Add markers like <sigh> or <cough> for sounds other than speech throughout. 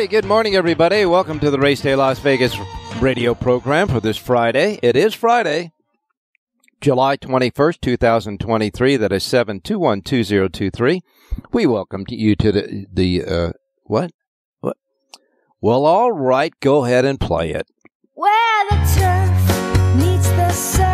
Alrighty, good morning, everybody. Welcome to the Race Day Las Vegas radio program for this Friday. It is Friday, July 21st, 2023. That is 7212023. We welcome you to the, the uh, what? What? Well, all right, go ahead and play it. Where the turf meets the surf.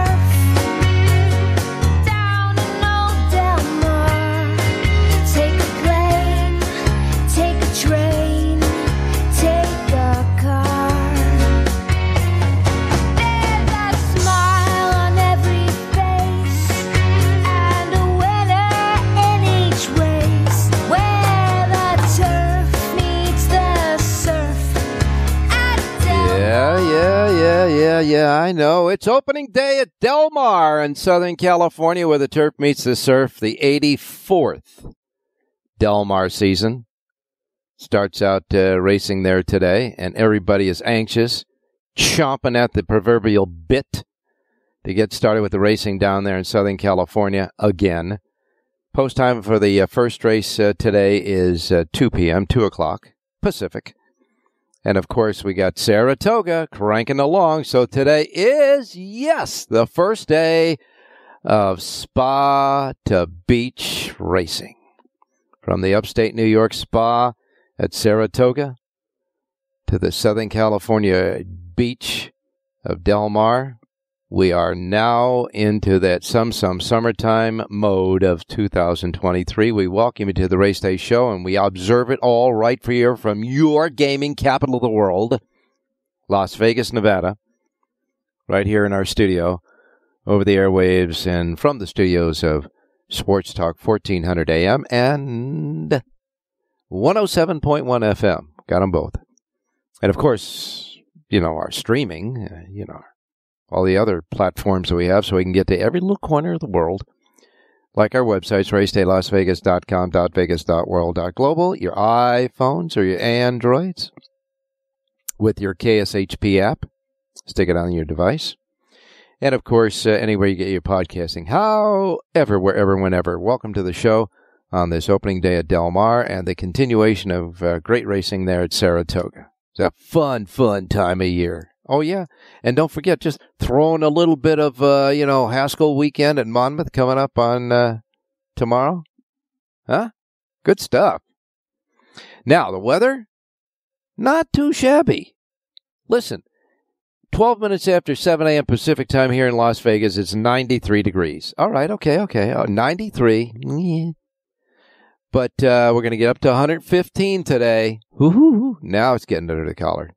Yeah, yeah. I know. It's opening day at Del Mar in Southern California where the turf meets the surf. The 84th Del Mar season starts out uh, racing there today, and everybody is anxious, chomping at the proverbial bit to get started with the racing down there in Southern California again. Post time for the uh, first race uh, today is uh, 2 p.m., 2 o'clock Pacific. And of course, we got Saratoga cranking along. So today is, yes, the first day of spa to beach racing. From the upstate New York spa at Saratoga to the Southern California beach of Del Mar, we are now into that some some summertime mode of 2023. We welcome you to the Race Day Show, and we observe it all right for you from your gaming capital of the world, Las Vegas, Nevada, right here in our studio, over the airwaves, and from the studios of Sports Talk 1400 AM and 107.1 FM. Got them both, and of course, you know our streaming. Uh, you know all the other platforms that we have so we can get to every little corner of the world. Like our websites, racedaylasvegas.com, .vegas.world, .global, your iPhones or your Androids with your KSHP app. Stick it on your device. And of course, uh, anywhere you get your podcasting. However, wherever, whenever. Welcome to the show on this opening day at Del Mar and the continuation of uh, great racing there at Saratoga. It's a fun, fun time of year. Oh yeah, and don't forget, just throwing a little bit of uh, you know Haskell weekend at Monmouth coming up on uh, tomorrow, huh? Good stuff. Now the weather, not too shabby. Listen, twelve minutes after seven a.m. Pacific time here in Las Vegas, it's ninety-three degrees. All right, okay, okay, uh, ninety-three. Yeah. But uh, we're going to get up to 115 today. Now it's getting under the collar.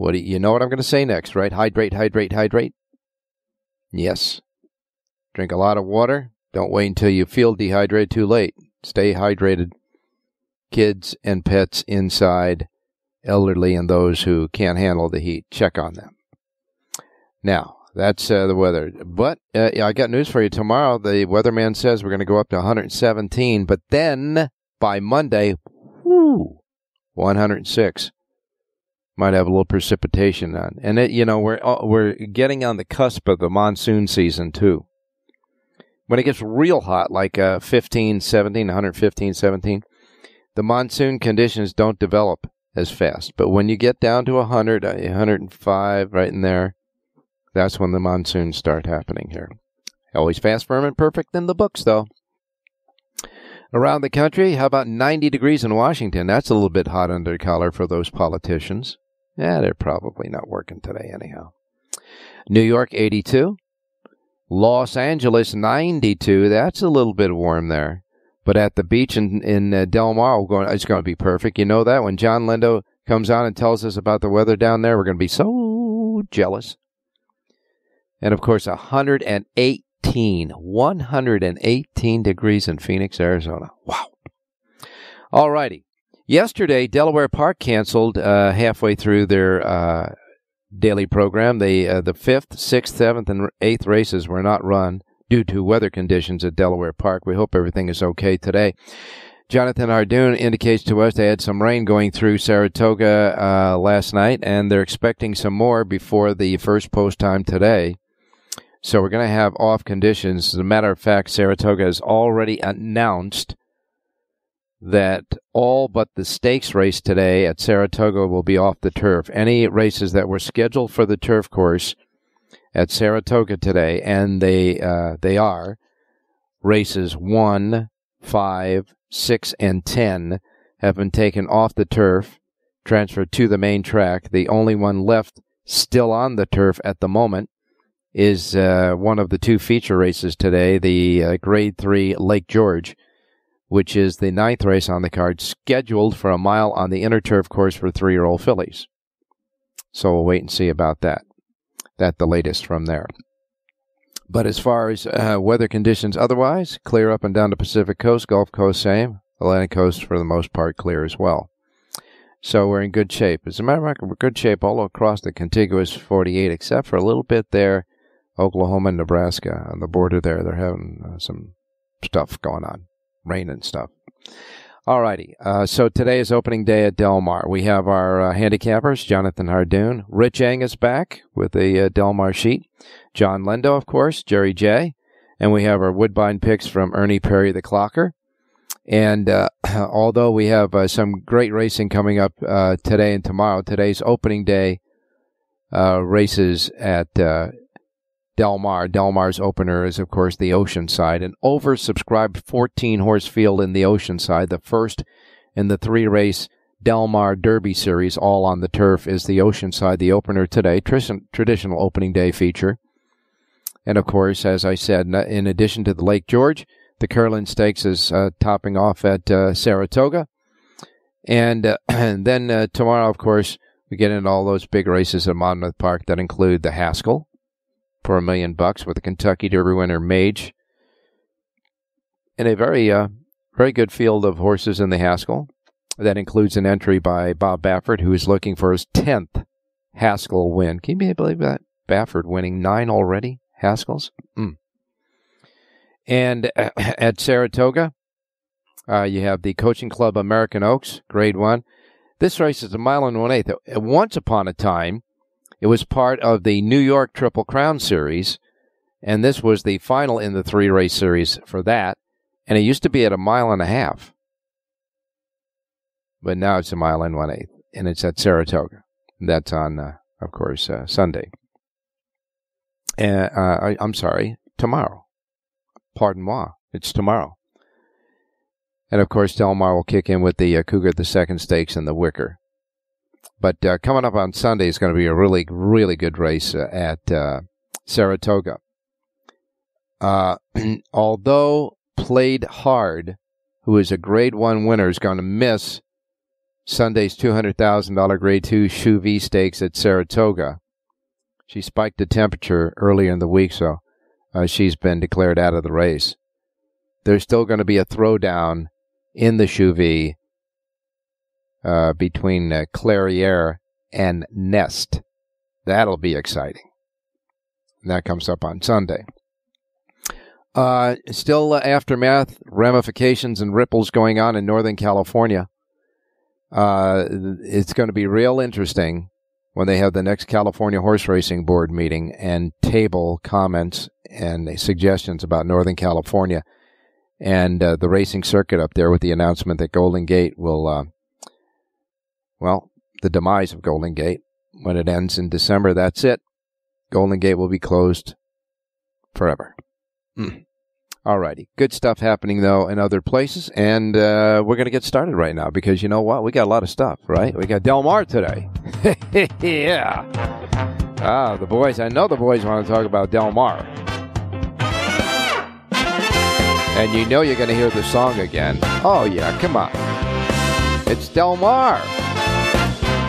What do you, know what I'm going to say next, right? Hydrate, hydrate, hydrate. Yes. Drink a lot of water. Don't wait until you feel dehydrated too late. Stay hydrated. Kids and pets inside, elderly and those who can't handle the heat, check on them. Now, that's uh, the weather. But uh, I got news for you. Tomorrow, the weatherman says we're going to go up to 117, but then by Monday, whoo, 106 might have a little precipitation on. And it, you know, we're uh, we're getting on the cusp of the monsoon season too. When it gets real hot, like uh, 15, 17, 115, 17, the monsoon conditions don't develop as fast. But when you get down to 100, uh, 105, right in there, that's when the monsoons start happening here. Always fast, firm, and perfect in the books, though. Around the country, how about 90 degrees in Washington? That's a little bit hot under collar for those politicians. Yeah, they're probably not working today, anyhow. New York, 82. Los Angeles, 92. That's a little bit warm there. But at the beach in, in uh, Del Mar, going, it's going to be perfect. You know that? When John Lindo comes on and tells us about the weather down there, we're going to be so jealous. And of course, 118, 118 degrees in Phoenix, Arizona. Wow. All righty. Yesterday, Delaware Park canceled uh, halfway through their uh, daily program. They uh, the fifth, sixth, seventh, and eighth races were not run due to weather conditions at Delaware Park. We hope everything is okay today. Jonathan Hardoon indicates to us they had some rain going through Saratoga uh, last night, and they're expecting some more before the first post time today. So we're going to have off conditions. As a matter of fact, Saratoga has already announced that all but the stakes race today at Saratoga will be off the turf. Any races that were scheduled for the turf course at Saratoga today, and they uh, they are races one, five, six, and ten have been taken off the turf, transferred to the main track. The only one left still on the turf at the moment is uh, one of the two feature races today, the uh, Grade Three Lake George which is the ninth race on the card, scheduled for a mile on the inner turf course for three year old fillies. So we'll wait and see about that. That the latest from there. But as far as uh, weather conditions otherwise, clear up and down the Pacific coast, Gulf Coast same, Atlantic coast for the most part clear as well. So we're in good shape. As a matter of fact, we're good shape all across the contiguous 48, except for a little bit there, Oklahoma and Nebraska on the border there. They're having uh, some stuff going on rain and stuff. Alrighty, uh, so today is opening day at Del Mar. We have our uh, handicappers, Jonathan Hardoon, Rich Angus back with the uh, Del Mar sheet, John Lendo, of course, Jerry J, and we have our Woodbine picks from Ernie Perry the Clocker. And uh, <clears throat> although we have uh, some great racing coming up uh, today and tomorrow, today's opening day races at Del Mar. Del Mar's opener is, of course, the Oceanside, an oversubscribed 14 horse field in the Oceanside. The first in the three race Del Mar Derby Series, all on the turf, is the Oceanside, the opener today, traditional opening day feature. And of course, as I said, in addition to the Lake George, the Curlin Stakes is uh, topping off at uh, Saratoga. And, uh, and <clears throat> then uh, tomorrow, of course, we get into all those big races at Monmouth Park that include the Haskell, for a million bucks with a Kentucky Derby winner Mage. In a very, uh, very good field of horses in the Haskell. That includes an entry by Bob Baffert, who is looking for his 10th Haskell win. Can you believe that? Baffert winning nine already? Haskells? Mm. And uh, <clears throat> at Saratoga, uh, you have the Coaching Club American Oaks, Grade 1. This race is a mile and one eighth. Once upon a time, it was part of the New York Triple Crown Series, and this was the final in the three race series for that. And it used to be at a mile and a half, but now it's a mile and one eighth, and it's at Saratoga. That's on, uh, of course, uh, Sunday. Uh, I, I'm sorry, tomorrow. Pardon moi, it's tomorrow. And of course, Del Mar will kick in with the uh, Cougar the Second Stakes and the Wickerr. But uh, coming up on Sunday is going to be a really, really good race uh, at uh, Saratoga. Uh, <clears throat> although played hard, who is a Grade One winner, is going to miss Sunday's two hundred thousand dollar Grade Two Shuvee Stakes at Saratoga. She spiked the temperature earlier in the week, so uh, she's been declared out of the race. There's still going to be a throwdown in the Shuvee uh, between uh, Clairiere and Nest. That'll be exciting. And that comes up on Sunday. Uh, still uh, aftermath, ramifications, and ripples going on in Northern California. Uh, it's going to be real interesting when they have the next California Horse Racing Board meeting and table comments and suggestions about Northern California and uh, the racing circuit up there with the announcement that Golden Gate will, uh, well, the demise of Golden Gate when it ends in December. That's it. Golden Gate will be closed forever. Mm. Alrighty. Good stuff happening, though, in other places. And uh, we're going to get started right now because you know what? We got a lot of stuff, right? We got Del Mar today. <laughs> yeah. Ah, the boys. I know the boys want to talk about Del Mar. And you know you're going to hear the song again. Oh, yeah. Come on. It's Del Mar.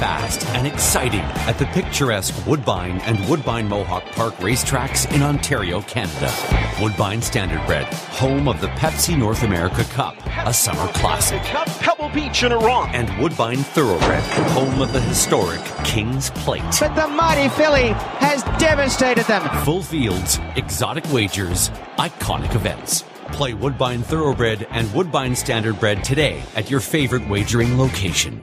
Fast and exciting at the picturesque Woodbine and Woodbine Mohawk Park racetracks in Ontario, Canada. Woodbine Standardbred, home of the Pepsi North America Cup, a summer classic. Cup, Pebble Beach in Iran. And Woodbine Thoroughbred, home of the historic King's Plate. But the mighty filly has devastated them. Full fields, exotic wagers, iconic events. Play Woodbine Thoroughbred and Woodbine Standardbred today at your favorite wagering location.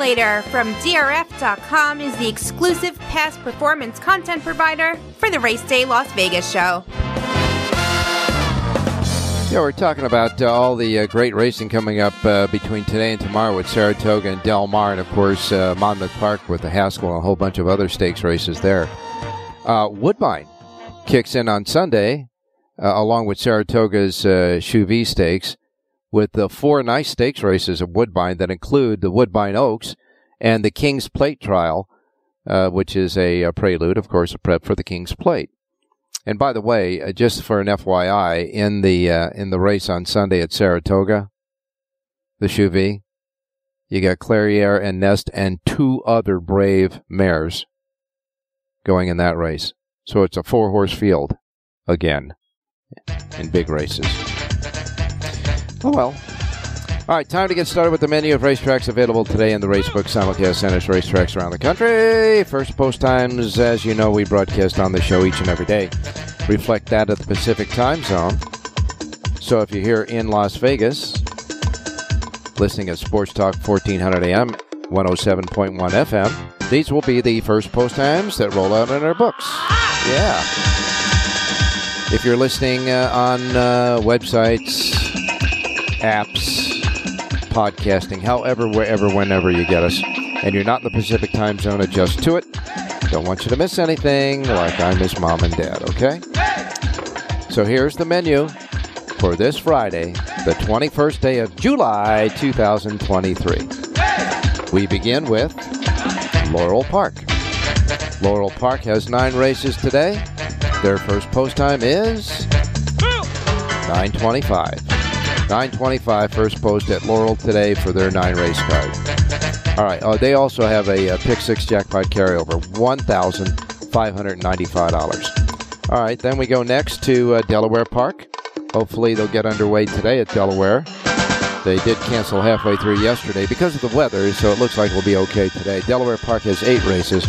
Formulator from DRF.com is the exclusive past performance content provider for the Race Day Las Vegas show. Yeah, we're talking about uh, all the uh, great racing coming up uh, between today and tomorrow with Saratoga and Del Mar, and of course uh, Monmouth Park with the Haskell and a whole bunch of other stakes races there. Uh, Woodbine kicks in on Sunday, uh, along with Saratoga's uh, Stakes, with the four nice stakes races of Woodbine that include the Woodbine Oaks and the King's Plate Trial, uh, which is a, a prelude, of course, a prep for the King's Plate. And by the way, uh, just for an FYI, in the uh, in the race on Sunday at Saratoga, the Shuvee, you got Clairiere and Nest and two other brave mares going in that race. So it's a four horse field again in big races. Oh well. All right, time to get started with the menu of racetracks available today in the Racebook Simulcast Centers racetracks around the country. First post times, as you know, we broadcast on the show each and every day. Reflect that at the Pacific time zone. So if you're here in Las Vegas, listening at Sports Talk 1400 AM, 107.1 FM, these will be the first post times that roll out in our books. Yeah. If you're listening uh, on uh, websites, apps, podcasting, however, wherever, whenever you get us, and you're not in the Pacific time zone, adjust to it. Don't want you to miss anything like I miss mom and dad, okay? So here's the menu for this Friday, the 21st day of July 2023. We begin with Laurel Park. Laurel Park has nine races today. Their first post time is 925. 925 first post at Laurel today for their nine race card. All right. Oh, they also have a, a pick six jackpot carryover, $1,595. All right. Then we go next to uh, Delaware Park. Hopefully they'll get underway today at Delaware. They did cancel halfway through yesterday because of the weather, so it looks like we'll be okay today. Delaware Park has eight races.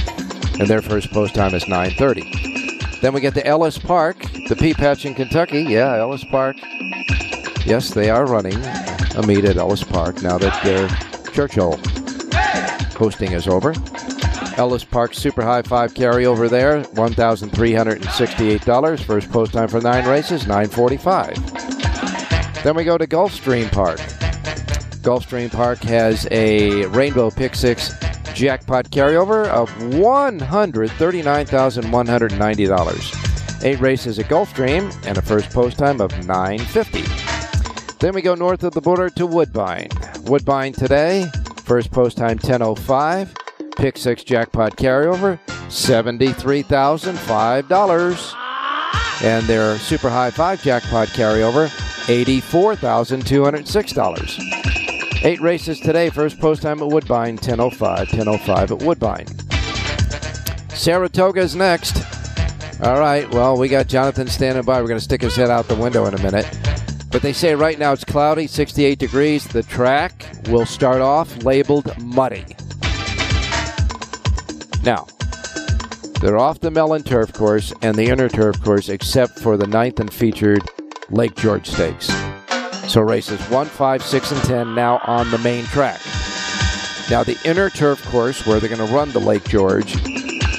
and their first post time is 9:30. Then we get to Ellis Park, the Pea Patch in Kentucky. Yeah, Ellis Park. Yes, they are running a meet at Ellis Park now that their Churchill hosting is over. Ellis Park Super High Five carryover there, $1,368. First post time for nine races, 945. Then we go to Gulfstream Park. Gulfstream Park has a Rainbow Pick Six jackpot carryover of $139,190. Eight races at Gulfstream and a first post time of 950. Then we go north of the border to Woodbine. Woodbine today, first post time 1005. Pick six jackpot carryover, $73,005. And their super high five jackpot carryover, $84,206. Eight races today, first post time at Woodbine, 1005, 1005 at Woodbine. Saratoga's next. All right, well, we got Jonathan standing by. We're going to stick his head out the window in a minute. But they say right now it's cloudy, 68 degrees. The track will start off labeled muddy. Now, they're off the Mellon Turf Course and the Inner Turf Course, except for the ninth and featured Lake George Stakes. So races 1, 5, 6, and 10 now on the main track. Now, the Inner Turf Course, where they're going to run the Lake George,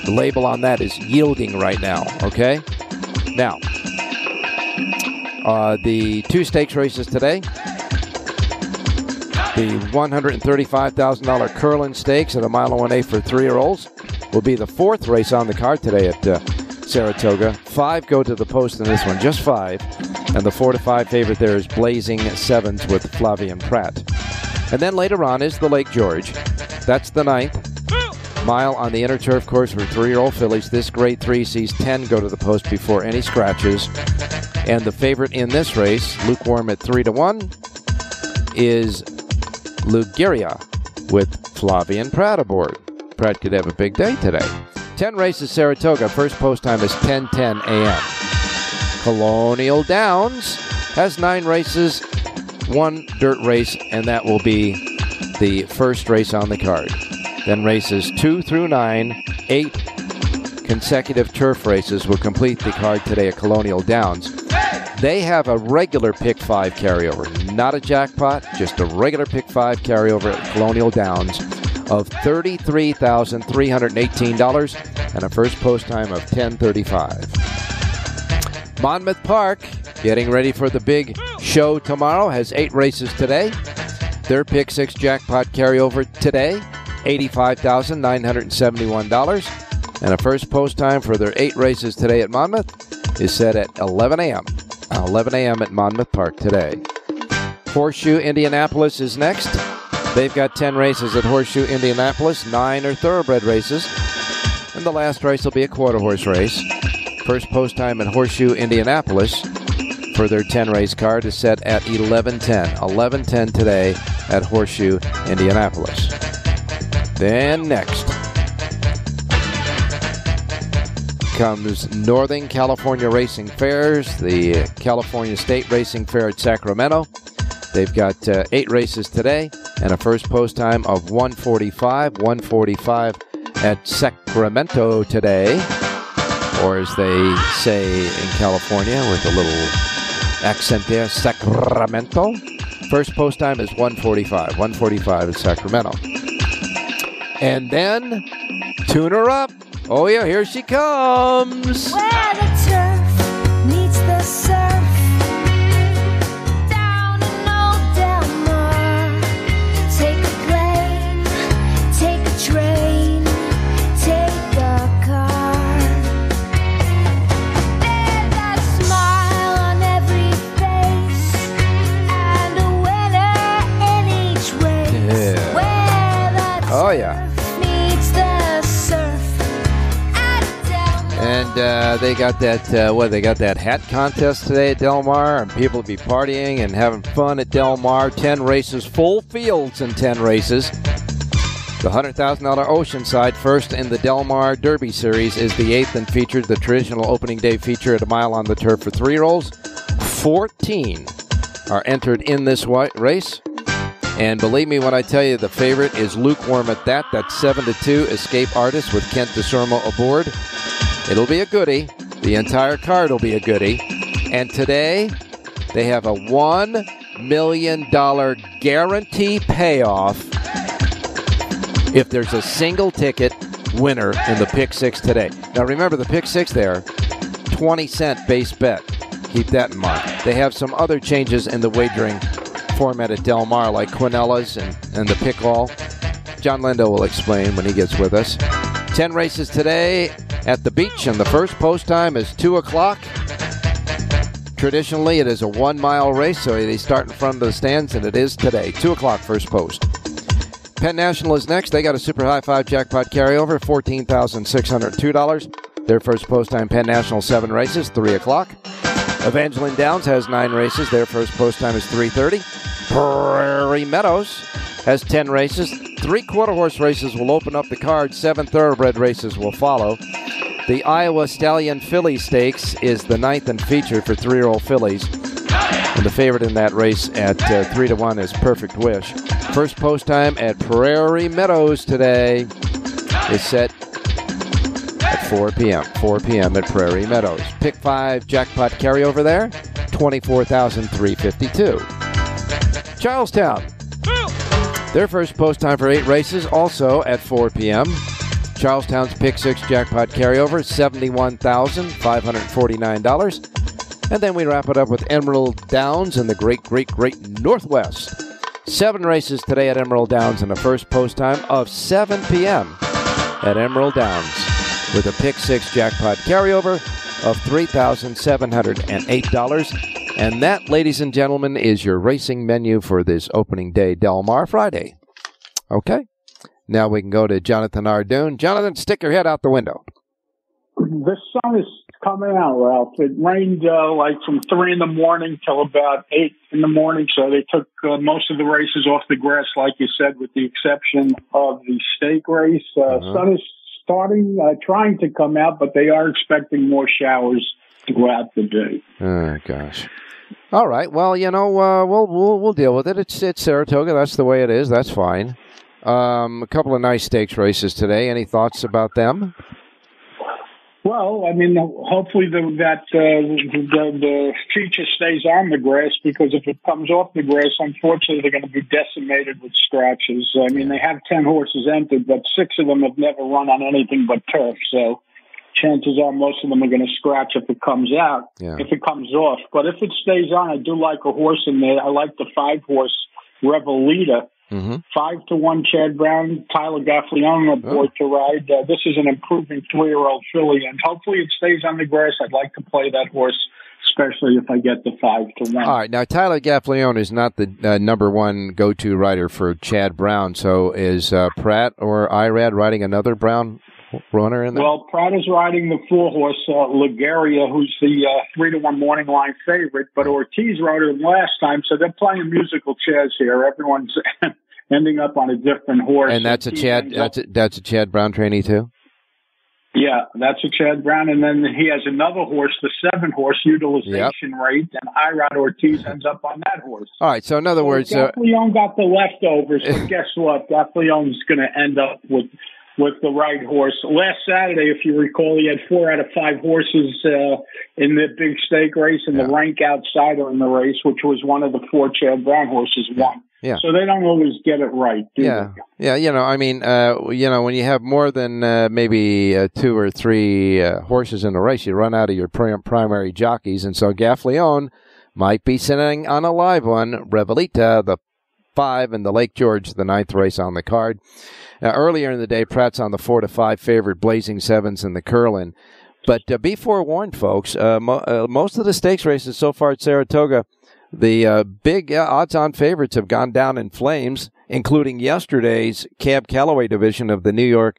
the label on that is yielding right now, okay? Now, uh, the two stakes races today. The $135,000 Curlin Stakes at a mile and one eighth for three-year-olds will be the fourth race on the card today at uh, Saratoga. Five go to the post in this one, just five. And the four to five favorite there is Blazing Sevens with Flavien Prat. And then later on is the Lake George. That's the ninth. Mile on the inner turf course for three-year-old fillies. This grade three sees 10 go to the post before any scratches. And the favorite in this race, lukewarm at 3 to 1, is Lugeria with Flavien Prat aboard. Prat could have a big day today. 10 races Saratoga. First post time is 10:10 a.m. Colonial Downs has 9 races, one dirt race, and that will be the first race on the card. Then races 2 through 9, 8 consecutive turf races will complete the card today at Colonial Downs. They have a regular pick five carryover, not a jackpot, just a regular pick five carryover at Colonial Downs of $33,318 and a first post time of 1035. Monmouth Park, getting ready for the big show tomorrow, has eight races today. Their pick six jackpot carryover today, $85,971. And a first post time for their eight races today at Monmouth is set at 11 a.m. 11 a.m. at Monmouth Park today. Horseshoe Indianapolis is next. They've got 10 races at Horseshoe Indianapolis. Nine are thoroughbred races. And the last race will be a quarter horse race. First post time at Horseshoe Indianapolis for their 10 race card is set at 11:10. 11:10 today at Horseshoe Indianapolis. Then next comes Northern California Racing Fairs, the California State Racing Fair at Sacramento. They've got uh, eight races today and a first post time of 145. 145 at Sacramento today, or as they say in California with a little accent there, Sacramento. First post time is 145. 145 at Sacramento. And then tune her up. Oh, yeah, here she comes. Where the turf meets the surf. Down in Old Del Take a plane, take a train, take a car. There's that smile on every face, and a winner in each race. Yeah. Where the Oh, yeah. And uh, they got that, uh, what, they got that hat contest today at Del Mar, and people will be partying and having fun at Del Mar. 10 races, full fields in 10 races. The $100,000 Oceanside first in the Del Mar Derby Series is the eighth and featured the traditional opening day feature at a mile on the turf for three year olds. 14 are entered in this race. And believe me when I tell you the favorite is lukewarm at that. That's 7 to 2 Escape Artist with Kent Desormeaux aboard. It'll be a goodie. The entire card will be a goodie. And today, they have a $1 million guarantee payoff if there's a single ticket winner in the pick six today. Now, remember the pick six there, 20 cent base bet. Keep that in mind. They have some other changes in the wagering format at Del Mar, like Quinellas and, and the pick all. John Lindo will explain when he gets with us. 10 races today at the beach, and the first post time is 2 o'clock. Traditionally, it is a one mile race, so they start in front of the stands, and it is today. 2 o'clock, first post. Penn National is next. They got a super high five jackpot carryover, $14,602. Their first post time, Penn National, seven races, 3 o'clock. Evangeline Downs has nine races. Their first post time is 3.30. Prairie Meadows has 10 races. Three quarter horse races will open up the card. Seven thoroughbred races will follow. The Iowa Stallion Filly Stakes is the ninth and feature for three year old fillies. And the favorite in that race at uh, 3 to 1 is Perfect Wish. First post time at Prairie Meadows today is set at 4 p.m. 4 p.m. at Prairie Meadows. Pick 5 jackpot carryover there, 24,352. Charlestown. Their first post time for eight races, also at 4 p.m. Charlestown's Pick 6 jackpot carryover, $71,549. And then we wrap it up with Emerald Downs in the great, great, great Northwest. Seven races today at Emerald Downs and a first post time of 7 p.m. at Emerald Downs with a Pick 6 jackpot carryover of $3,708. And that, ladies and gentlemen, is your racing menu for this opening day Del Mar Friday. Okay. Now we can go to Jonathan Hardoon. Jonathan, stick your head out the window. The sun is coming out, Ralph. It rained uh, like from three in the morning till about eight in the morning, so they took uh, most of the races off the grass, like you said, with the exception of the stake race. Uh, Uh-huh. Sun is starting, uh, trying to come out, but they are expecting more showers throughout the day. Oh gosh. All right. Well, you know, uh, we'll we'll we'll deal with it. It's it's Saratoga. That's the way it is. That's fine. Um, a couple of nice stakes races today. Any thoughts about them? Well, I mean, hopefully the, that uh, the, the feature stays on the grass because if it comes off the grass, unfortunately, they're going to be decimated with scratches. I mean, they have 10 horses entered, but six of them have never run on anything but turf. So chances are most of them are going to scratch if it comes out, Yeah. if it comes off. But if it stays on, I do like a horse in there. I like the five horse Revelita. Mm-hmm. Five to one, Chad Brown, Tyler Gaffalione aboard to ride. Uh, this is an improving three-year-old filly, and hopefully it stays on the grass. I'd like to play that horse, especially if I get the five to one. All right. Now Tyler Gaffalione is not the uh, number one go-to rider for Chad Brown. So is uh, Prat or Irad riding another Brown runner in there? Well, Prat is riding the four horse uh, who's the uh, three to one morning line favorite, but Ortiz rode her last time, so they're playing musical chairs here. Everyone's <laughs> ending up on a different horse. and that's a Chad. That's a, that's a Chad Brown trainee too. Yeah, that's a Chad Brown, and then he has another horse, the seven horse utilization rate, and Irad Ortiz ends up on that horse. All right. So in other words, uh, Gaffalione got the leftovers, but <laughs> guess what? Gaffalione's going to end up with with the right horse. Last Saturday, if you recall, he had four out of five horses uh, in the big stake race, and the rank outsider in the race, which was one of the four Chad Brown horses, won. Yeah. So they don't always get it right. Do Yeah, yeah. You know, I mean, uh, you know, when you have more than uh, maybe uh, two or three uh, horses in a race, you run out of your prim- primary jockeys, and so Gaffalione might be sitting on a live one. Revelita, the five, and the Lake George, the ninth race on the card. Now, earlier in the day, Prat's on the four to five favorite, Blazing Sevens in the Curlin. But uh, be forewarned, folks. Uh, mo- uh, most of the stakes races so far at Saratoga, the uh, big uh, odds-on favorites have gone down in flames, including yesterday's Cab Calloway division of the New York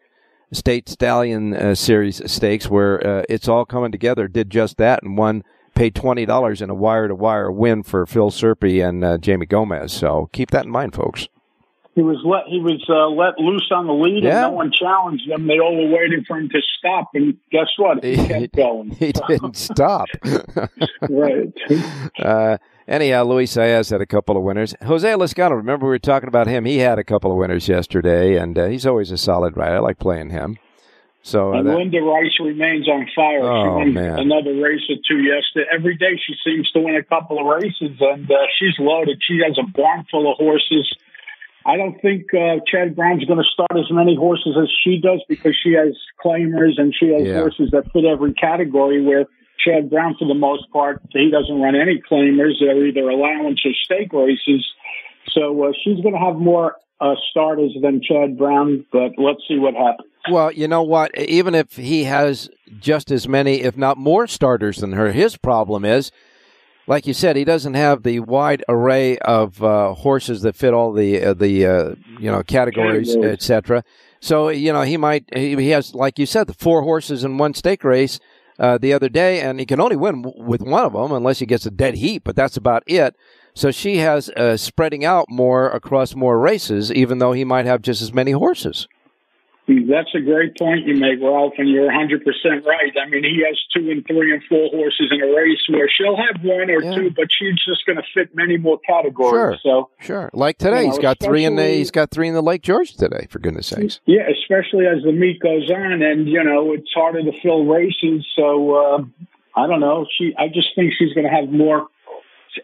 State Stallion uh, Series stakes, where it's all coming together. Did just that and won. Paid twenty dollars in a wire-to-wire win for Phil Serpe and uh, Jamie Gomez. So keep that in mind, folks. He was let he was uh, let loose on the lead, Yeah. and no one challenged him. They all were waiting for him to stop, and guess what? He kept going. <laughs> He didn't stop. <laughs> right. Uh, Anyhow, Luis Saez had a couple of winners. Jose Lezcano, remember we were talking about him? He had a couple of winners yesterday, and uh, he's always a solid rider. I like playing him. So uh, And that- Linda Rice remains on fire. she Oh, won man. another race or two yesterday. Every day she seems to win a couple of races, and uh, she's loaded. She has a barn full of horses. I don't think uh, Chad Brown's going to start as many horses as she does because she has claimers and she has Yeah. horses that fit every category. Where Chad Brown, for the most part, he doesn't run any claimers. They're either allowance or stake races. So uh, she's going to have more uh, starters than Chad Brown, but let's see what happens. Well, you know what? Even if he has just as many, if not more starters than her, his problem is, like you said, he doesn't have the wide array of uh, horses that fit all the uh, the uh, you know categories, etc. So you know he might he, he has like you said the four horses in one stake race uh, the other day, and he can only win w- with one of them unless he gets a dead heat. But that's about it. So she has uh, spreading out more across more races, even though he might have just as many horses. That's a great point you make, Ralph, and you're 100% right. I mean, he has two and three and four horses in a race where she'll have one or two, but she's just going to fit many more categories. Sure, So, Sure. Like today, You he's know, got three in the he's got three in the Lake George today. For goodness sakes. yeah, especially as the meet goes on, and you know it's harder to fill races. So uh, I don't know. She, I just think she's going to have more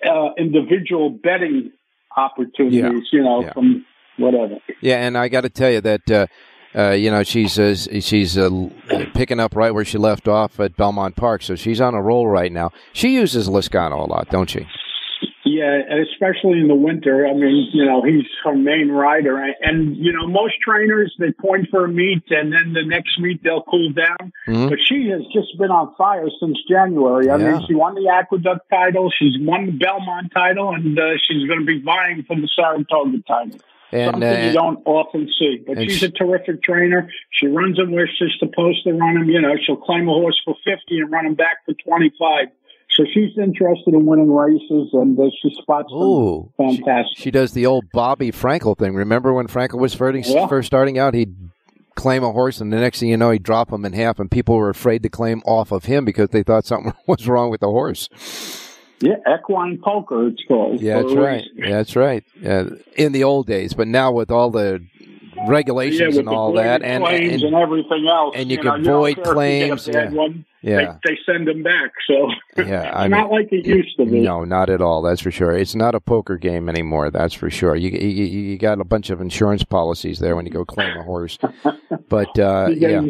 uh, individual betting opportunities. Yeah. You know, Yeah. from whatever. Yeah, and I got to tell you that uh, uh, you know she's uh, she's uh, picking up right where she left off at Belmont Park, so she's on a roll right now. She uses Lezcano a lot, don't she? Yeah, and especially in the winter. I mean, you know, he's her main rider, and, you know, most trainers they point for a meet, and then the next meet they'll cool down. Mhm. But she has just been on fire since January. I Yeah. mean, she won the Aqueduct title, she's won the Belmont title, and uh, she's going to be vying for the Saratoga title. And, Something uh, you don't often see. But she's she- a terrific trainer. She runs them where she's supposed to run them. You know, she'll claim a horse for 50 and run him back for 25. So she's interested in winning races, and uh, she spots them Ooh, fantastic. She does the old Bobby Frankel thing. Remember when Frankel was first, Yeah. first starting out? He'd claim a horse, and the next thing you know, he'd drop him in half, and people were afraid to claim off of him because they thought something <laughs> was wrong with the horse. Yeah, equine poker, it's called. Yeah, that's right. Yeah, that's right. Uh, in the old days, but now with all the regulations Yeah, and all that, and, and and, everything else, and you know, can don't void you claims, yeah. one, Yeah. they, they send them back. So yeah, <laughs> I mean, not like it used to be. no, not at all. That's for sure. It's not a poker game anymore. That's for sure. You you, you got a bunch of insurance policies there when you go claim a horse, <laughs> but uh, You yeah.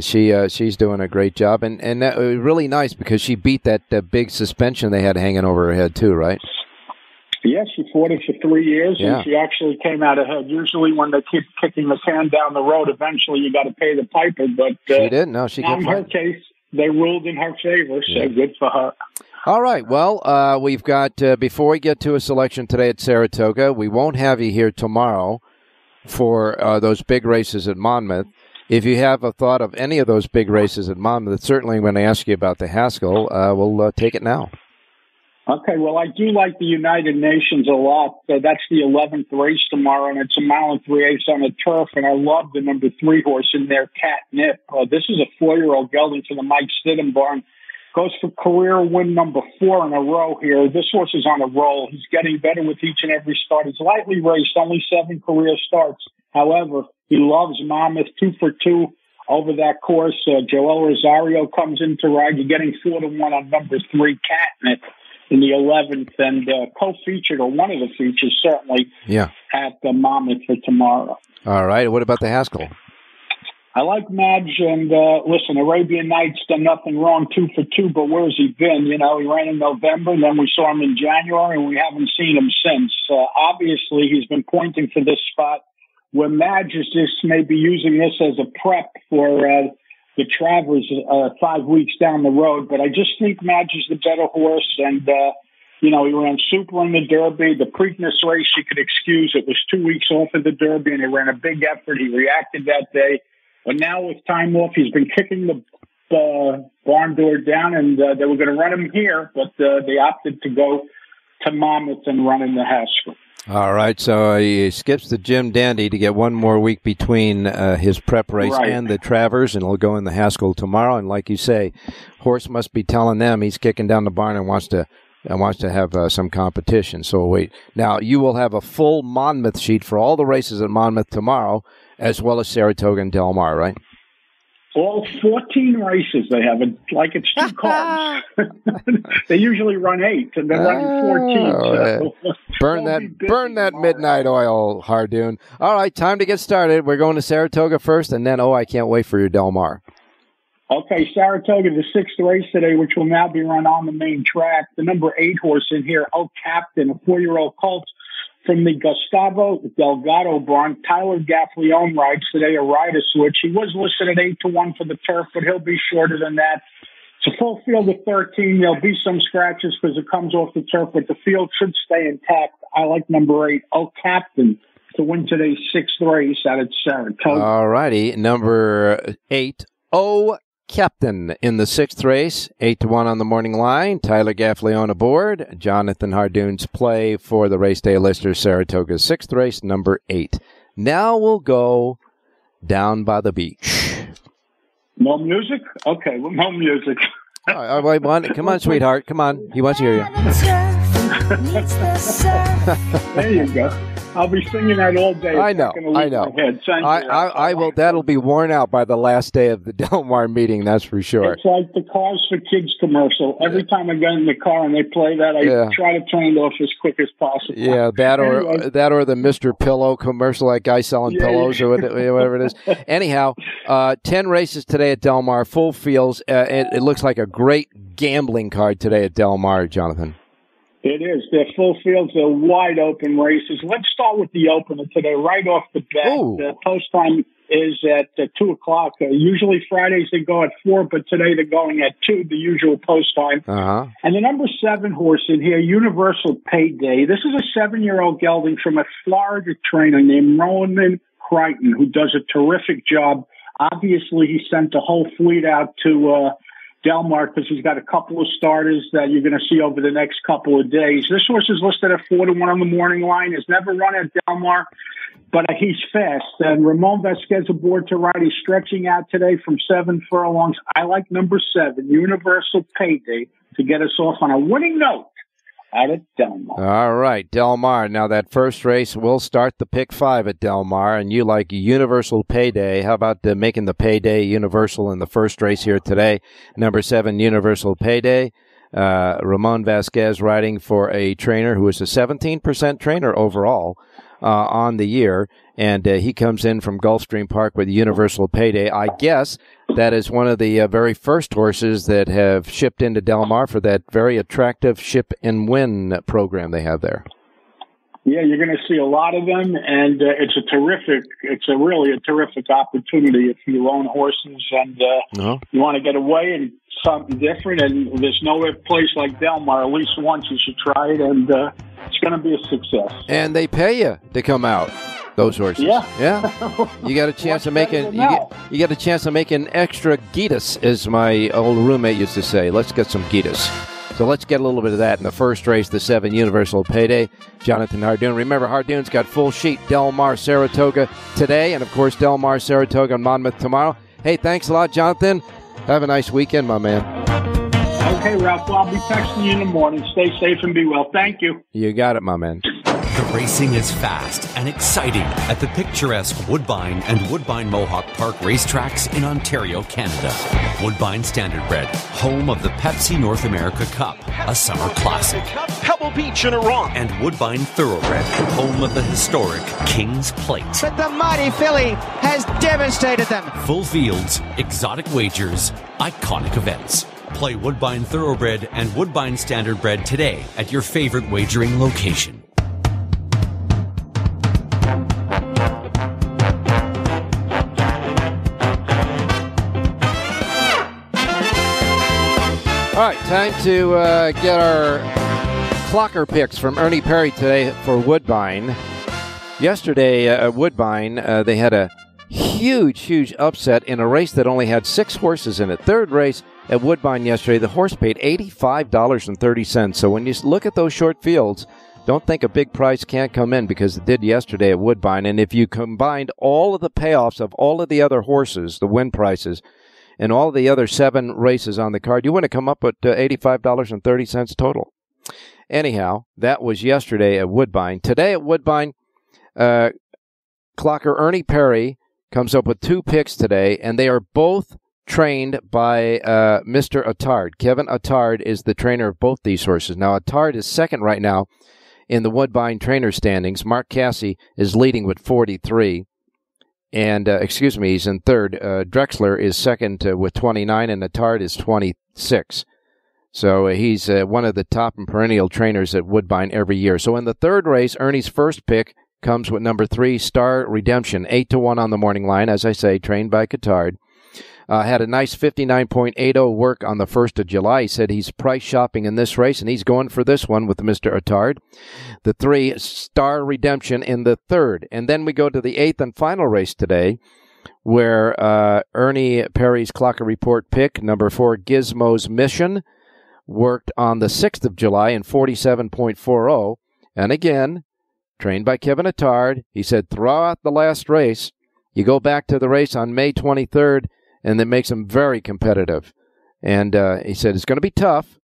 She uh, she's doing a great job, and and that was really nice because she beat that uh, big suspension they had hanging over her head too, right? Yes, she fought it for three years, Yeah. and she actually came out ahead. Usually, when they keep kicking the can down the road, eventually you got to pay the piper. But uh, She didn't. No, she in her case, they ruled in her favor, so Yeah. good for her. All right. Well, uh, we've got uh, before we get to a selection today at Saratoga, we won't have you here tomorrow for uh, those big races at Monmouth. If you have a thought of any of those big races at Monmouth, certainly when I ask you about the Haskell, uh, we'll uh, take it now. Okay, well, I do like the United Nations a lot. Uh, that's the 11th race tomorrow, and it's a mile and three eighths on the turf. And I love the number three horse in there, Catnip. Uh, this is a four year old gelding for the Mike Stidham barn. Goes for career win number four in a row here. This horse is on a roll. He's getting better with each and every start. He's lightly raced, only seven career starts. However, he loves Monmouth, two for two over that course. Uh, Joel Rosario comes in to ride. You're getting four to one on number three, Catnip, in the 11th, and uh, co-featured, or one of the features, certainly, Yeah. at the Monmouth for tomorrow. All right. What about the Haskell? I like Mage, and uh, listen, Arabian Knight's done nothing wrong, two for two, but where's he been? You know, he ran in November, and then we saw him in January, and we haven't seen him since. Uh, obviously, he's been pointing for this spot where Mage is just maybe using this as a prep for uh, the Travers uh, five weeks down the road, but I just think Mage the better horse, and uh, you know, he ran super in the Derby. The Preakness race you could excuse. It was two weeks off of the Derby, and he ran a big effort. He reacted that day. But now with time off, he's been kicking the uh, barn door down, and uh, they were going to run him here, but uh, they opted to go to Monmouth and run in the Haskell. All right. So he skips the Jim Dandy to get one more week between uh, his prep race Right. and the Travers, and he'll go in the Haskell tomorrow. And like you say, horse must be telling them he's kicking down the barn and wants to and wants to have uh, some competition. So wait. Now you will have a full Monmouth sheet for all the races at Monmouth tomorrow, as well as Saratoga and Del Mar, right? All 14 races they have, it like it's two cars. <laughs> <laughs> they usually run eight, and they're running 14. Oh, So. <laughs> Burn that, burn that tomorrow. midnight oil, Hardoon. All right, time to get started. We're going to Saratoga first, and then oh, I can't wait for your Del Mar. Okay, Saratoga, the sixth race today, which will now be run on the main track. The number eight horse in here, Oh Captain, a four-year-old colt from the Gustavo Delgado barn. Tyler Gaffalione rides today, a rider switch. He was listed at eight to one for the turf, but he'll be shorter than that. It's a full field of 13. There'll be some scratches because it comes off the turf, but the field should stay intact. I like number eight, Oh Captain, to win today's sixth race out at Saratoga. All righty, number eight, O Captain in the sixth race, eight to one on the morning line. Tyler Gaffalione aboard. Jonathan Hardoon's play for the race day lister Saratoga's sixth race, number eight. Now we'll go down by the beach. No music? Okay, <laughs> well, no music. All right, all right, one, come on, sweetheart, come on. He wants to hear you. There you go. I'll be singing that all day. I know, I know. my head. Thank I. I, I will. That'll be worn out by the last day of the <laughs> Del Mar meeting. That's for sure. It's like the Cars for Kids commercial. Every time I get in the car and they play that, I Yeah. try to turn it off as quick as possible. Yeah, that or Anyway. that or the Mister Pillow commercial, like guy selling Yeah, pillows or whatever it is. <laughs> Anyhow, uh, ten races today at Del Mar, full fields. Uh, it, it looks like a great gambling card today at Del Mar, Jonathan. It is. They're full fields. They're wide open races. Let's start with the opener today, right off the bat. Ooh. The post time is at uh, 2 o'clock. Uh, usually Fridays they go at 4, but today they're going at 2, the usual post time. Uh huh. And the number seven horse in here, Universal Payday. This is a seven year old gelding from a Florida trainer named Roman Crichton, who does a terrific job. Obviously, he sent the whole fleet out to uh, Del Mar because he's got a couple of starters that you're going to see over the next couple of days. This horse is listed at four to one on the morning line. Has never run at Del Mar, but he's fast. And Ramon Vasquez aboard to ride. He's stretching out today from seven furlongs. I like number seven, Universal Payday, to get us off on a winning note out at Del Mar. All right, Del Mar. Now that first race we'll start the pick five at Del Mar, and you like Universal Payday. How about making the payday universal in the first race here today? Number seven, Universal Payday. Uh, Ramon Vasquez riding for a trainer who is a 17% trainer overall uh, on the year, and uh, he comes in from Gulfstream Park with Universal Payday. I guess that is one of the uh, very first horses that have shipped into Del Mar for that very attractive ship and win program they have there. Yeah, you're going to see a lot of them, and uh, it's a terrific. It's a really a terrific opportunity if you own horses and uh, No. you want to get away and something different. And there's no place like Del Mar. At least once you should try it, and uh, it's going to be a success. And they pay you to come out. Those horses. Yeah. Yeah. <laughs> You got a chance of making you get, you get a chance of making extra Gitas, as my old roommate used to say. Let's get some Gitas. So let's get a little bit of that in the first race, the seven Universal Payday. Jonathan Hardoon. Remember, Hardoon's got full sheet Del Mar, Saratoga today, and of course Del Mar, Saratoga, and Monmouth tomorrow. Hey, thanks a lot, Jonathan. Have a nice weekend, my man. Okay, Ralph. Well, I'll be texting you in the morning. Stay safe and be well. Thank you. You got it, my man. The racing is fast and exciting at the picturesque Woodbine and Woodbine Mohawk Park racetracks in Ontario, Canada. Woodbine Standardbred, home of the Pepsi North America Cup, a summer classic. Pebble Beach in Iran. And Woodbine Thoroughbred, home of the historic King's Plate. But the mighty filly has devastated them. Full fields, exotic wagers, iconic events. Play Woodbine Thoroughbred and Woodbine Standardbred today at your favorite wagering location. Time to uh, get our clocker picks from Ernie Perry today for Woodbine. Yesterday uh, at Woodbine, uh, they had a huge, huge upset in a race that only had six horses in it. Third race at Woodbine yesterday, the horse paid $85.30. So when you look at those short fields, don't think a big price can't come in because it did yesterday at Woodbine. And if you combined all of the payoffs of all of the other horses, the win prices, and all the other seven races on the card, you want to come up with uh, $85.30 total. Anyhow, that was yesterday at Woodbine. Today at Woodbine, uh, clocker Ernie Perry comes up with two picks today, and they are both trained by uh, Mr. Attard. Kevin Attard is the trainer of both these horses. Now, Attard is second right now in the Woodbine trainer standings. Mark Casse is leading with 43. And, uh, excuse me, he's in third. Uh, Drexler is second uh, with 29, and Attard is 26. So uh, he's uh, one of the top and perennial trainers at Woodbine every year. So in the third race, Ernie's first pick comes with number three, Star Redemption, 8 to 1 on the morning line, as I say, trained by Catard. Uh, had a nice 59.80 work on the 1st of July. He said he's price shopping in this race, and he's going for this one with Mr. Attard. The three, Star Redemption, in the third. And then we go to the eighth and final race today, where uh, Ernie Perry's Clocker Report pick, number four, Gizmo's Mission, worked on the 6th of July in 47.40. And again, trained by Kevin Attard, he said throughout the last race, you go back to the race on May 23rd, and that makes him very competitive. And uh, he said it's going to be tough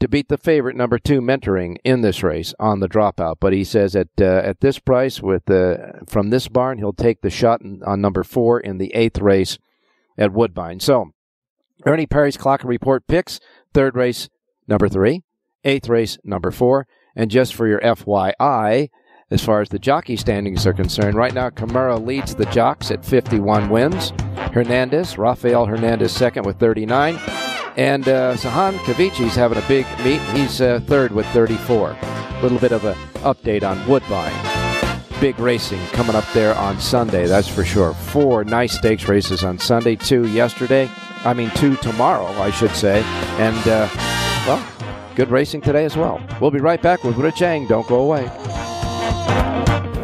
to beat the favorite number two mentoring in this race on the dropout. But he says at uh, at this price, with uh, from this barn, he'll take the shot in, on number four in the eighth race at Woodbine. So Ernie Perry's Clocker Report picks third race number three, eighth race number four, and just for your FYI. As far as the jockey standings are concerned, right now Kimura leads the jocks at 51 wins. Hernandez, Rafael Hernandez, second with 39. And uh, Sahin Civaci's having a big meet. He's uh, third with 34. A little bit of an update on Woodbine. Big racing coming up there on Sunday, that's for sure. Four nice stakes races on Sunday, two yesterday. I mean, two tomorrow, I should say. And, uh, well, good racing today as well. We'll be right back with Rich Eng. Don't go away.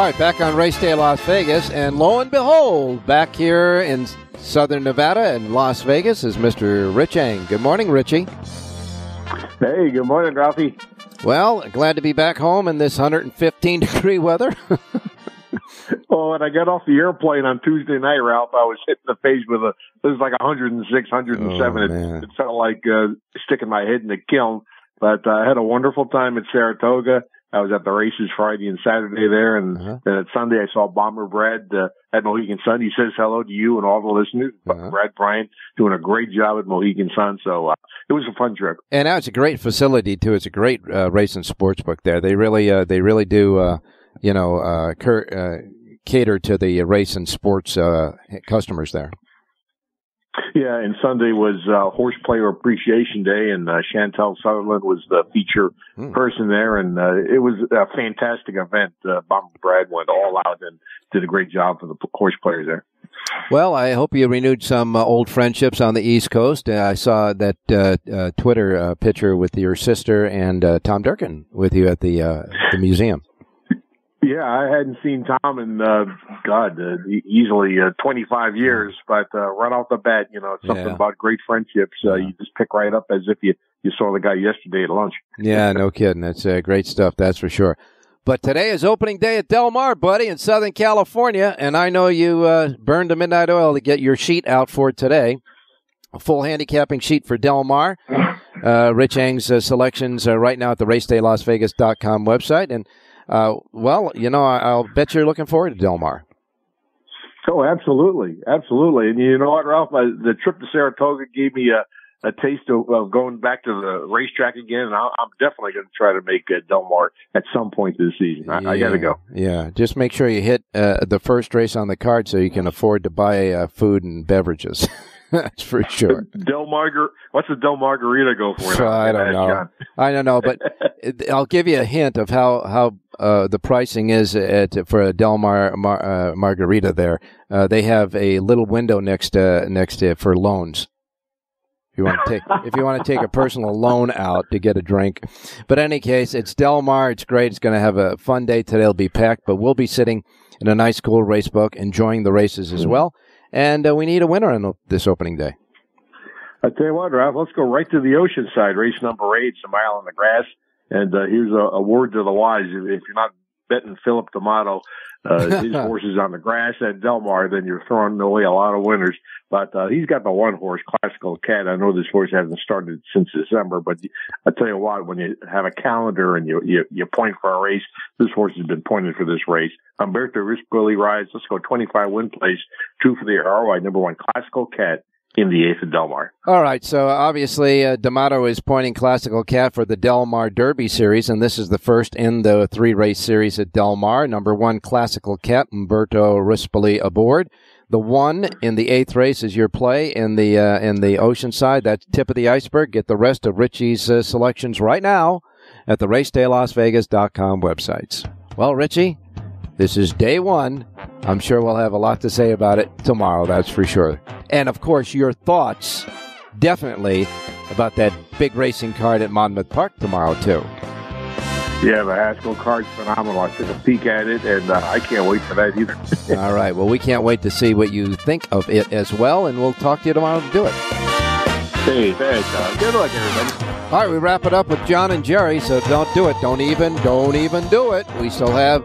All right, back on Race Day Las Vegas, and lo and behold, back here in Southern Nevada and Las Vegas is Mr. Rich Eng. Good morning, Richie. Hey, good morning, Ralphie. Well, glad to be back home in this 115 <laughs> degree weather. <laughs> Oh, when I got off the airplane on Tuesday night, Ralph, I was hitting the face with a, it was like 106, 107. Oh, it, it felt like uh, sticking my head in the kiln. But uh, I had a wonderful time at Saratoga. I was at the races Friday and Saturday there, and Uh-huh. then at Sunday I saw Bomber Brad uh, at Mohegan Sun. He says hello to you and all the listeners. Uh-huh. Brad Bryant doing a great job at Mohegan Sun, so uh, it was a fun trip. And now it's a great facility too. It's a great uh, race and sports book there. They really, uh, they really do, uh, you know, uh, cur- uh, cater to the race and sports uh, customers there. Yeah, and Sunday was uh, Horse Player Appreciation Day, and uh, Chantal Sutherland was the feature Hmm. person there, and uh, it was a fantastic event. Uh, Bob Brad went all out and did a great job for the horse players there. Well, I hope you renewed some uh, old friendships on the East Coast. Uh, I saw that uh, uh, Twitter uh, picture with your sister and uh, Tom Durkin with you at the uh, the museum. Yeah, I hadn't seen Tom in uh, God uh, easily uh, 25 years, but uh, right off the bat, you know, it's something Yeah. about great friendships. Uh, You just pick right up as if you you saw the guy yesterday at lunch. Yeah, no kidding. That's uh, great stuff. That's for sure. But today is opening day at Del Mar, buddy, in Southern California, and I know you uh, burned the midnight oil to get your sheet out for today. A full handicapping sheet for Del Mar. <laughs> Uh, Rich Eng's uh, selections are right now at the racedaylasvegas.com website. And, uh, well, you know, I, I'll bet you're looking forward to Del Mar. Oh, absolutely, absolutely. And you know what, Ralph? Uh, the trip to Saratoga gave me a a taste of, of going back to the racetrack again. And I'll, I'm definitely going to try to make uh, Del Mar at some point this season. I, I got to go. Yeah, just make sure you hit uh, the first race on the card so you can afford to buy uh, food and beverages. <laughs> That's for sure. Del Margar, what's the Del Margarita go for? So, I don't know. I don't know, but <laughs> I'll give you a hint of how how uh, the pricing is at, for a Del Mar, Mar uh, Margarita. There, uh, they have a little window next to next to for loans. If you want to take if you want to take a personal loan out to get a drink, but in any case, it's Del Mar. It's great. It's going to have a fun day today. It'll be packed, but we'll be sitting in a nice, cool race book, enjoying the races as well. And uh, we need a winner on this opening day. I tell you what, Ralph, let's go right to the ocean side. Race number eight, it's a mile in the grass. And uh, here's a, a word to the wise: if, if you're not betting Philip D'Amato, uh, <laughs> his horses on the grass at Del Mar, then you're throwing away a lot of winners. But uh, he's got the one horse, Classical Cat. I know this horse hasn't started since December, but I tell you what, when you have a calendar and you you, you point for a race, this horse has been pointed for this race. Umberto Rispoli rides. Let's go 25 win place, two for the ROI number one, Classical Cat in the eighth of Del Mar. All right, so obviously uh, D'Amato is pointing Classical Cat for the Del Mar Derby Series, and this is the first in the three race series at Del Mar. Number one, Classical Cat, Umberto Rispoli aboard. The one in the eighth race is your play in the uh, in the Oceanside. That's tip of the iceberg. Get the rest of Richie's uh, selections right now at the RacedayLasVegas.com websites. Well, Richie, this is day one. I'm sure we'll have a lot to say about it tomorrow, that's for sure. And of course, your thoughts definitely about that big racing card at Monmouth Park tomorrow, too. Yeah, the Haskell card's phenomenal. I took a peek at it, and uh, I can't wait for that either. <laughs> All right. Well, we can't wait to see what you think of it as well, and we'll talk to you tomorrow to do it. Hey, thanks. Uh, good luck, everybody. All right, we wrap it up with John and Jerry, so don't do it. Don't even, don't even do it. We still have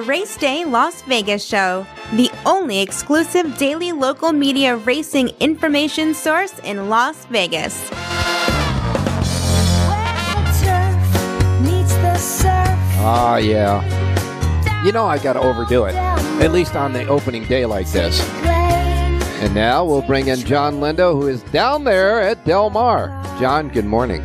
The Race Day Las Vegas Show, the only exclusive daily local media racing information source in Las Vegas. Ah, yeah. You know I got to overdo it, at least on the opening day like this. And now we'll bring in John Lindo, who is down there at Del Mar. John, good morning.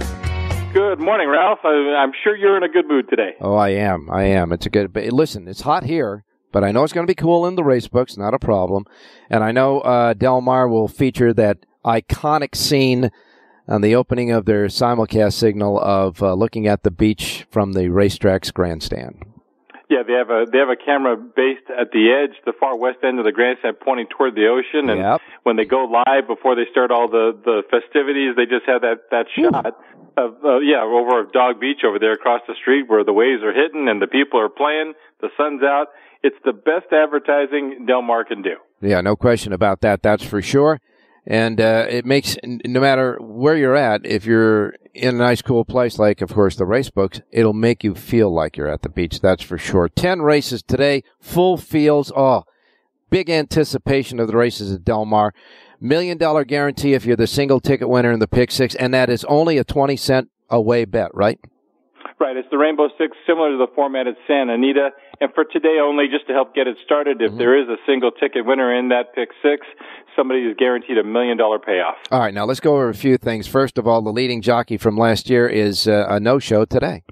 Good morning, Ralph. I, I'm sure you're in a good mood today. Oh, I am. I am. It's a good. But listen, it's hot here, but I know it's going to be cool in the race books. Not a problem. And I know uh, Del Mar will feature that iconic scene on the opening of their simulcast signal of uh, looking at the beach from the racetrack's grandstand. Yeah, they have a they have a camera based at the edge, the far west end of the grandstand, pointing toward the ocean. And Yep. when they go live before they start all the the festivities, they just have that that shot of uh, yeah over of Dog Beach over there across the street where the waves are hitting and the people are playing, the sun's out. It's the best advertising Del Mar can do. Yeah, no question about that. That's for sure. And uh, it makes no matter where you're at, if you're in a nice, cool place like, of course, the race books, it'll make you feel like you're at the beach. That's for sure. Ten races today, full fields. Oh, big anticipation of the races at Del Mar. Million dollar guarantee if you're the single ticket winner in the pick six, and that is only a twenty cent away bet, right? Right, it's the Rainbow Six, similar to the format at Santa Anita. And for today only, just to help get it started, if there is a single ticket winner in that pick six, somebody is guaranteed a million dollar payoff. All right, now let's go over a few things. First of all, the leading jockey from last year is uh, a no-show today.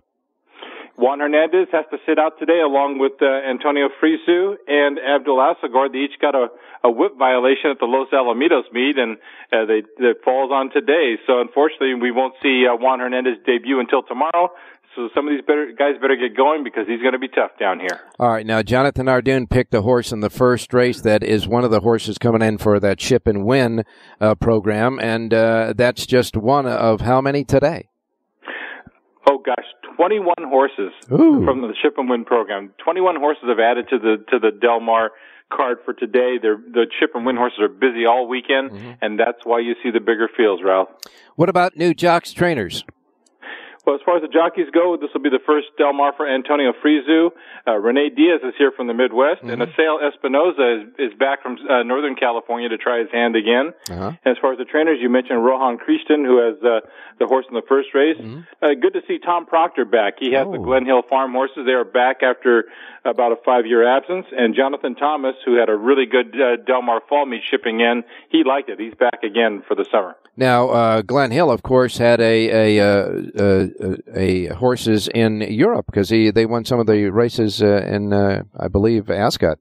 Juan Hernandez has to sit out today along with uh, Antonio Fresu and Abdul Asagor. They each got a, a whip violation at the Los Alamitos meet and uh, they, falls on today. So unfortunately we won't see uh, Juan Hernandez debut until tomorrow. So some of these better guys better get going because he's going to be tough down here. All right, now Jonathan Hardoon picked a horse in the first race that is one of the horses coming in for that ship and win uh, program, and uh, that's just one of how many today? Oh gosh, 21 horses Ooh. from the Ship and Win program. 21 horses have added to the to the Del Mar card for today. They're, the Ship and Win horses are busy all weekend, mm-hmm. and that's why you see the bigger fields, Ralph. What about new jocks trainers? Well, as far as the jockeys go, this will be the first Del Mar for Antonio Fresu. Uh, Rene Diaz is here from the Midwest, and Assael Espinoza is, is back from uh, Northern California to try his hand again. Uh-huh. As far as the trainers, you mentioned Rohan Christian, who has uh, the horse in the first race. Uh, good to see Tom Proctor back. He has the Glen Hill Farm horses. They are back after about a five-year absence. And Jonathan Thomas, who had a really good uh, Del Mar fall meet shipping in, he liked it. He's back again for the summer. Now, uh, Glen Hill, of course, had a a, uh, uh, a horses in Europe because he they won some of the races uh, in, uh, I believe, Ascot.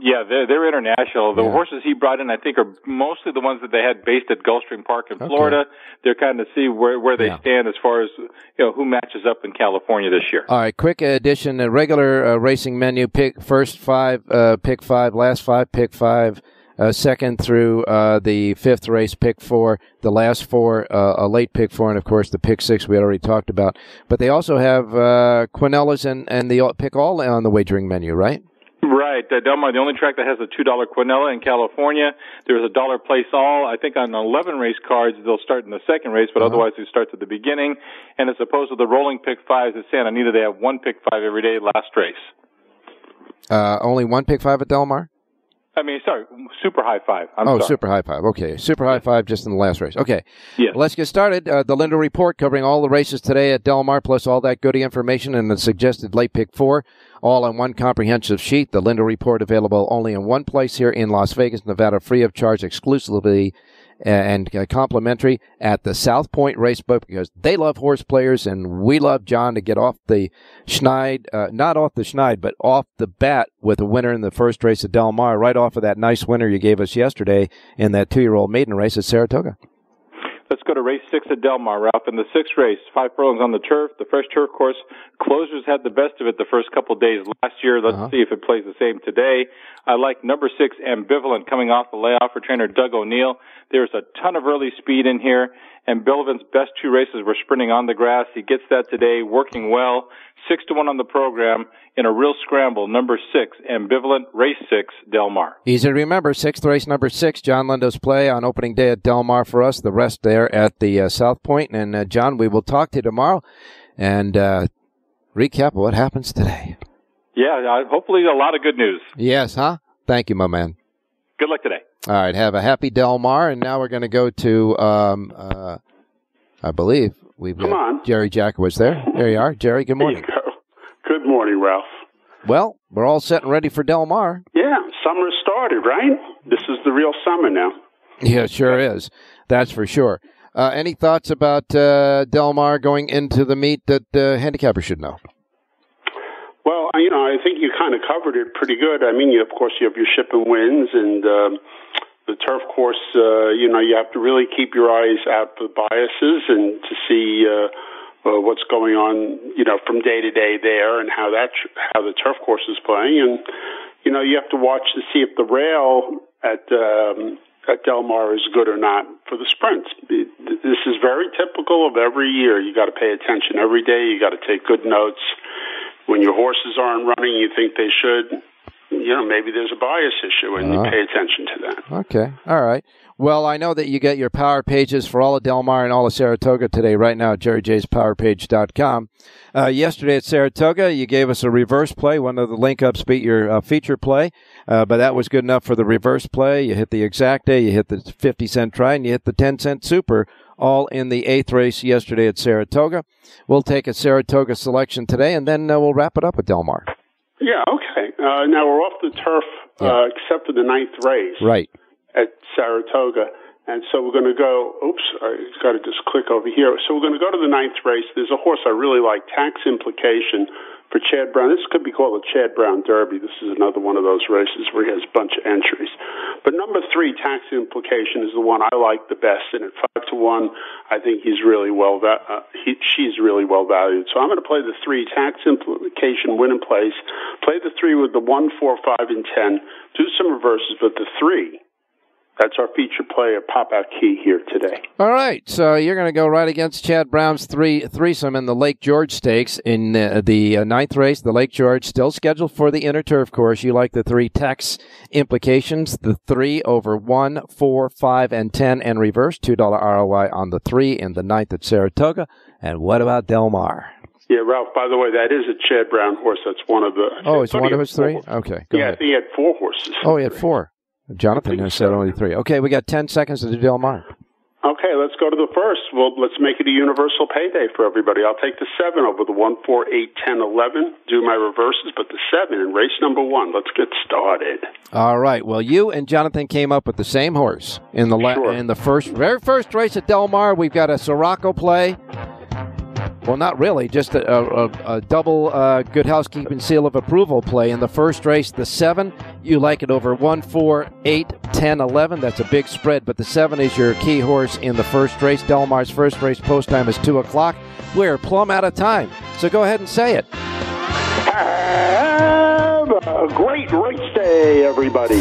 Yeah, they're, they're international. The horses he brought in, I think, are mostly the ones that they had based at Gulfstream Park in Florida. They're kind of see where where they Yeah. stand as far as you know who matches up in California this year. All right, quick addition: a regular uh, racing menu. Pick first five, uh, pick five, last five, pick five. Uh, second through uh, the fifth race, pick four. The last four, uh, a late pick four, and of course the pick six we had already talked about. But they also have uh, Quinellas and and the pick all on the wagering menu, right? Right, uh, Del Mar, the only track that has a two dollar Quinella in California. There's a dollar place all. I think on eleven race cards they'll start in the second race, but otherwise it starts at the beginning. And as opposed to the rolling pick fives at Santa Anita, they have one pick five every day last race. Uh, only one pick five at Del Mar. I mean, sorry, super high five. I'm oh, sorry. super high five. Okay, super high five just in the last race. Okay. Yes. Let's get started. Uh, the Lindo Report covering all the races today at Del Mar, plus all that goody information and the suggested late pick four, all on one comprehensive sheet. The Lindo Report available only in one place here in Las Vegas, Nevada, free of charge, exclusively and uh, complimentary at the South Point Racebook because they love horse players and we love John to get off the schneid, uh, not off the schneid, but off the bat with a winner in the first race at Del Mar, right off of that nice winner you gave us yesterday in that two-year-old maiden race at Saratoga. Let's go to race six at Del Mar, Ralph. In the sixth race, five furlongs on the turf, the fresh turf course. Closers had the best of it the first couple of days last year. Let's see if it plays the same today. I like number six, Ambivalent, coming off the layoff for trainer Doug O'Neill. There's a ton of early speed in here. Ambivalent's best two races were sprinting on the grass. He gets that today, working well. Six to one on the program in a real scramble. Number six, Ambivalent, race six, Del Mar. Easy to remember. Sixth race, number six, John Lindo's play on opening day at Del Mar for us. The rest there at the uh, South Point. And uh, John, we will talk to you tomorrow and uh, recap what happens today. Yeah, uh, hopefully a lot of good news. Yes, huh? Thank you, my man. Good luck today. All right, have a happy Del Mar, and now we're going to go to, um, uh, I believe we've got Come on. Jerry Jackowitz there. There you are, Jerry. Good morning. Good morning, Ralph. Well, we're all set and ready for Del Mar. Yeah, summer started, right? This is the real summer now. Yeah, it sure is. That's for sure. Uh, any thoughts about uh, Del Mar going into the meet that uh, handicappers should know? Well, you know, I think you kind of covered it pretty good. I mean, you, of course, you have your ship and wins and um, the turf course. Uh, you know, you have to really keep your eyes out for biases and to see uh, uh, what's going on. You know, from day to day there and how that how the turf course is playing. And you know, you have to watch to see if the rail at um, at Del Mar is good or not for the sprints. This is very typical of every year. You got to pay attention every day. You got to take good notes. When your horses aren't running, you think they should. You know, maybe there's a bias issue, and you Ah. pay attention to that. Okay. All right. Well, I know that you get your power pages for all of Del Mar and all of Saratoga today, right now at jerryjspowerpage.com. Uh, yesterday at Saratoga, you gave us a reverse play. One of the link ups beat your uh, feature play, uh, but that was good enough for the reverse play. You hit the exact day, you hit the 50 cent try, and you hit the 10 cent super, all in the eighth race yesterday at Saratoga. We'll take a Saratoga selection today, and then uh, we'll wrap it up at Del Mar. Yeah, okay. Uh, now we're off the turf, uh, except for the ninth race Right. at Saratoga. And so we're going to go, oops, I got to just click over here. So we're going to go to the ninth race. There's a horse I really like, Tax Implication for Chad Brown. This could be called a Chad Brown Derby. This is another one of those races where he has a bunch of entries. But number three, Tax Implication, is the one I like the best. And at five to one, I think he's really well, uh, he, she's really well valued. So I'm going to play the three, Tax Implication, win in place. Play the three with the one, four, five, and ten. Do some reverses, but the three, that's our feature player pop out key here today. All right, so you're going to go right against Chad Brown's three threesome in the Lake George Stakes in uh, the uh, ninth race. The Lake George still scheduled for the inner turf course. You like the three tax implications, the three over one, four, five, and ten, and reverse two dollar ROI on the three in the ninth at Saratoga. And what about Del Mar? Yeah, Ralph. By the way, that is a Chad Brown horse. That's one of the. Oh, it's one of his three. four- Okay, go yeah, I ahead. think he had four horses. Oh, he had four. Jonathan has said only three. Okay, we got ten seconds to do Del Mar. Okay, let's go to the first. Well, let's make it a universal payday for everybody. I'll take the seven over the one, four, eight, ten, eleven. Do my reverses, but the seven in race number one. Let's get started. All right. Well, you and Jonathan came up with the same horse in the la- in the first, very first race at Del Mar. We've got a Siraco play. Well, not really, just a, a, a double uh, good housekeeping seal of approval play in the first race. The seven, you like it over one, four, eight, 10, 11. That's a big spread, but the seven is your key horse in the first race. Del Mar's first race post time is two o'clock. We're plumb out of time, so go ahead and say it. Have a great race day, everybody.